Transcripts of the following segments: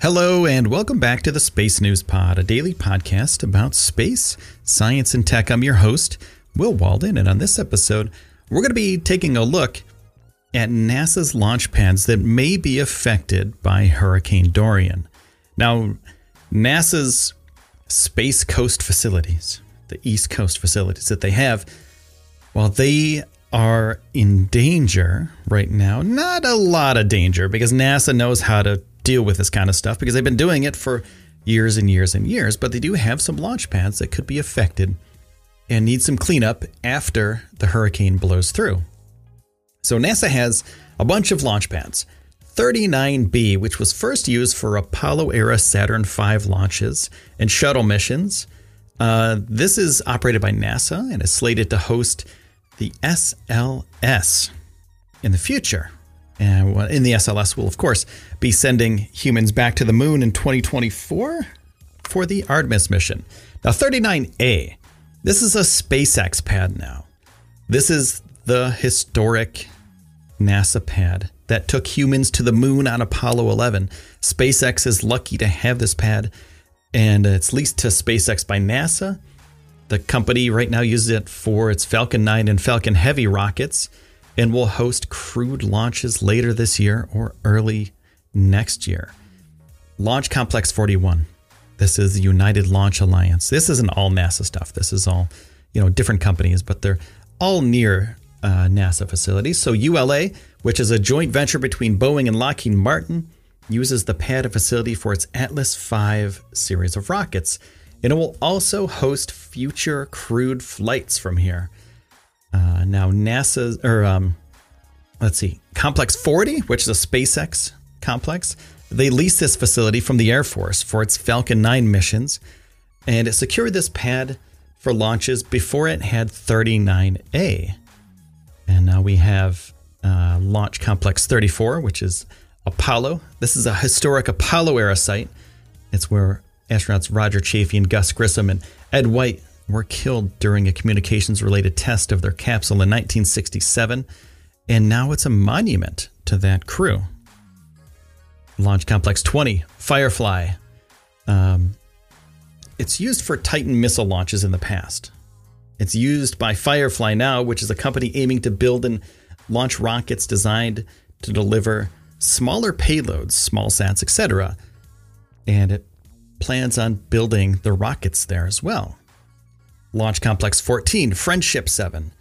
Hello, and welcome back to the Space News Pod, a daily podcast about space, science, and tech. I'm your host, Will Walden, and on this episode, we're going to be taking a look at NASA's launch pads that may be affected by Hurricane Dorian. Now, NASA's Space Coast facilities, the East Coast facilities that they have, while they are in danger right now, not a lot of danger because NASA knows how to deal with this kind of stuff because they've been doing it for years and years and years, but they do have some launch pads that could be affected and need some cleanup after the hurricane blows through. So NASA has a bunch of launch pads. 39B, which was first used for Apollo era Saturn V launches and shuttle missions. Uh, this is operated by NASA and is slated to host the SLS in the future. And in the SLS, will of course be sending humans back to the moon in 2024 for the Artemis mission. Now, 39A, this is a SpaceX pad now. This is the historic NASA pad that took humans to the moon on Apollo 11. SpaceX is lucky to have this pad, and it's leased to SpaceX by NASA. The company right now uses it for its Falcon 9 and Falcon Heavy rockets and will host crewed launches later this year or early next year. Launch Complex 41. This is the United Launch Alliance. This isn't all NASA stuff. This is all, you know, different companies, but they're all near uh, NASA facilities. So ULA, which is a joint venture between Boeing and Lockheed Martin, uses the pad facility for its Atlas V series of rockets, and it will also host future crewed flights from here. Uh, now, NASA's, or um, let's see, Complex 40, which is a SpaceX complex, they leased this facility from the Air Force for its Falcon 9 missions, and it secured this pad for launches before it had 39A. And now we have uh, Launch Complex 34, which is Apollo. This is a historic Apollo era site. It's where astronauts Roger Chaffee and Gus Grissom and Ed White were killed during a communications related test of their capsule in 1967. And now it's a monument to that crew. Launch Complex 20, Firefly. Um, it's used for Titan missile launches in the past. It's used by Firefly now, which is a company aiming to build and launch rockets designed to deliver smaller payloads, small sats, etc. And it plans on building the rockets there as well. Launch Complex 14, Friendship 7.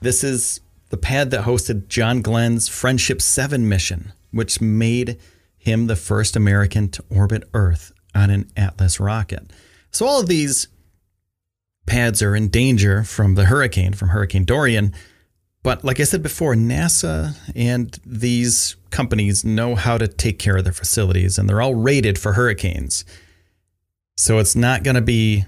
This is the pad that hosted John Glenn's Friendship 7 mission, which made him the first American to orbit Earth on an Atlas rocket. So all of these pads are in danger from the hurricane, from Hurricane Dorian. But like I said before, NASA and these companies know how to take care of their facilities and they're all rated for hurricanes. So it's not going to be,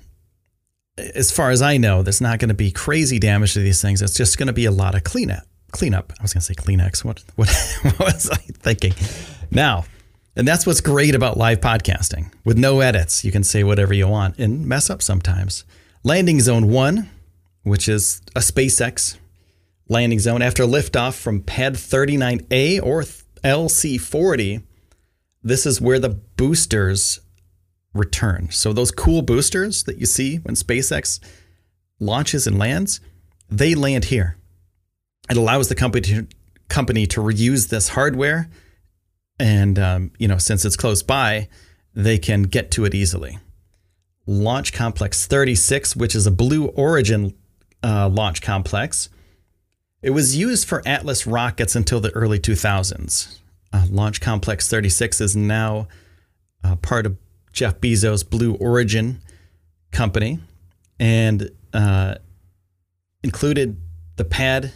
as far as I know, there's not going to be crazy damage to these things. It's just going to be a lot of cleanup. Cleanup. I was going to say Kleenex. What, what, what was I thinking? Now, and that's what's great about live podcasting. With no edits, you can say whatever you want and mess up sometimes. Landing Zone 1, which is a SpaceX landing zone after liftoff from Pad 39A or LC 40. This is where the boosters return. So, those cool boosters that you see when SpaceX launches and lands, they land here. It allows the company to, company to reuse this hardware and um, you know since it's close by they can get to it easily launch complex 36 which is a blue origin uh, launch complex it was used for atlas rockets until the early 2000s uh, launch complex 36 is now uh, part of jeff bezos blue origin company and uh, included the pad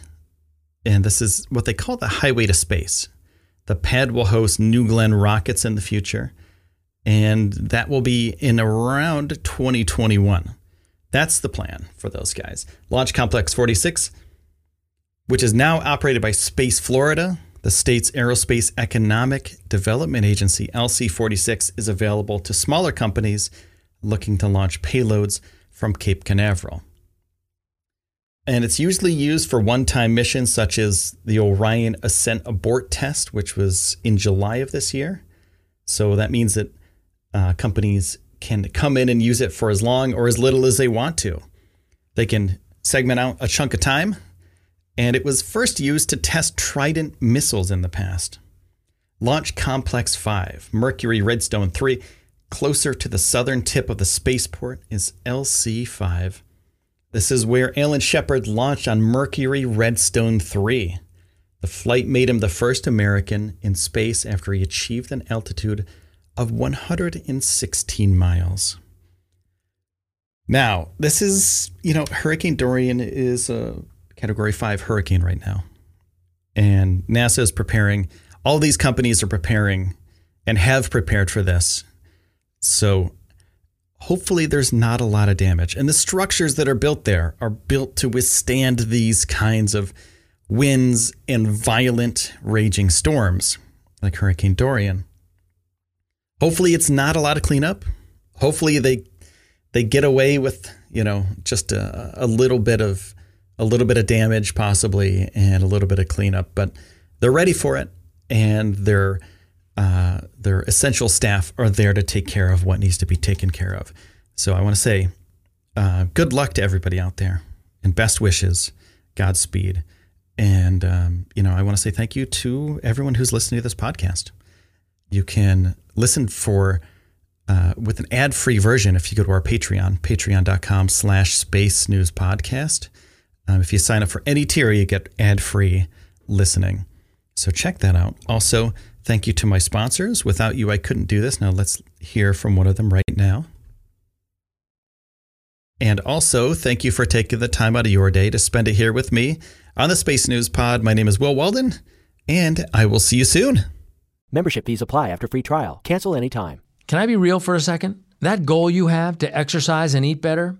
And this is what they call the highway to space. The pad will host New Glenn rockets in the future, and that will be in around 2021. That's the plan for those guys. Launch Complex 46, which is now operated by Space Florida, the state's Aerospace Economic Development Agency, LC 46, is available to smaller companies looking to launch payloads from Cape Canaveral. And it's usually used for one time missions such as the Orion Ascent Abort test, which was in July of this year. So that means that uh, companies can come in and use it for as long or as little as they want to. They can segment out a chunk of time, and it was first used to test Trident missiles in the past. Launch Complex 5, Mercury Redstone 3, closer to the southern tip of the spaceport, is LC 5. This is where Alan Shepard launched on Mercury Redstone 3. The flight made him the first American in space after he achieved an altitude of 116 miles. Now, this is, you know, Hurricane Dorian is a category 5 hurricane right now. And NASA is preparing, all these companies are preparing and have prepared for this. So hopefully there's not a lot of damage. And the structures that are built there are built to withstand these kinds of winds and violent raging storms like Hurricane Dorian. Hopefully it's not a lot of cleanup. Hopefully they they get away with, you know, just a, a little bit of a little bit of damage possibly and a little bit of cleanup, but they're ready for it and they're uh, their essential staff are there to take care of what needs to be taken care of. So I want to say uh, good luck to everybody out there and best wishes, Godspeed. And, um, you know, I want to say thank you to everyone who's listening to this podcast. You can listen for uh, with an ad-free version if you go to our Patreon, patreon.com slash space news podcast. Um, if you sign up for any tier, you get ad-free listening. So check that out. Also, Thank you to my sponsors. Without you, I couldn't do this. Now let's hear from one of them right now. And also, thank you for taking the time out of your day to spend it here with me on the Space News Pod. My name is Will Walden, and I will see you soon. Membership fees apply after free trial. Cancel anytime. Can I be real for a second? That goal you have to exercise and eat better,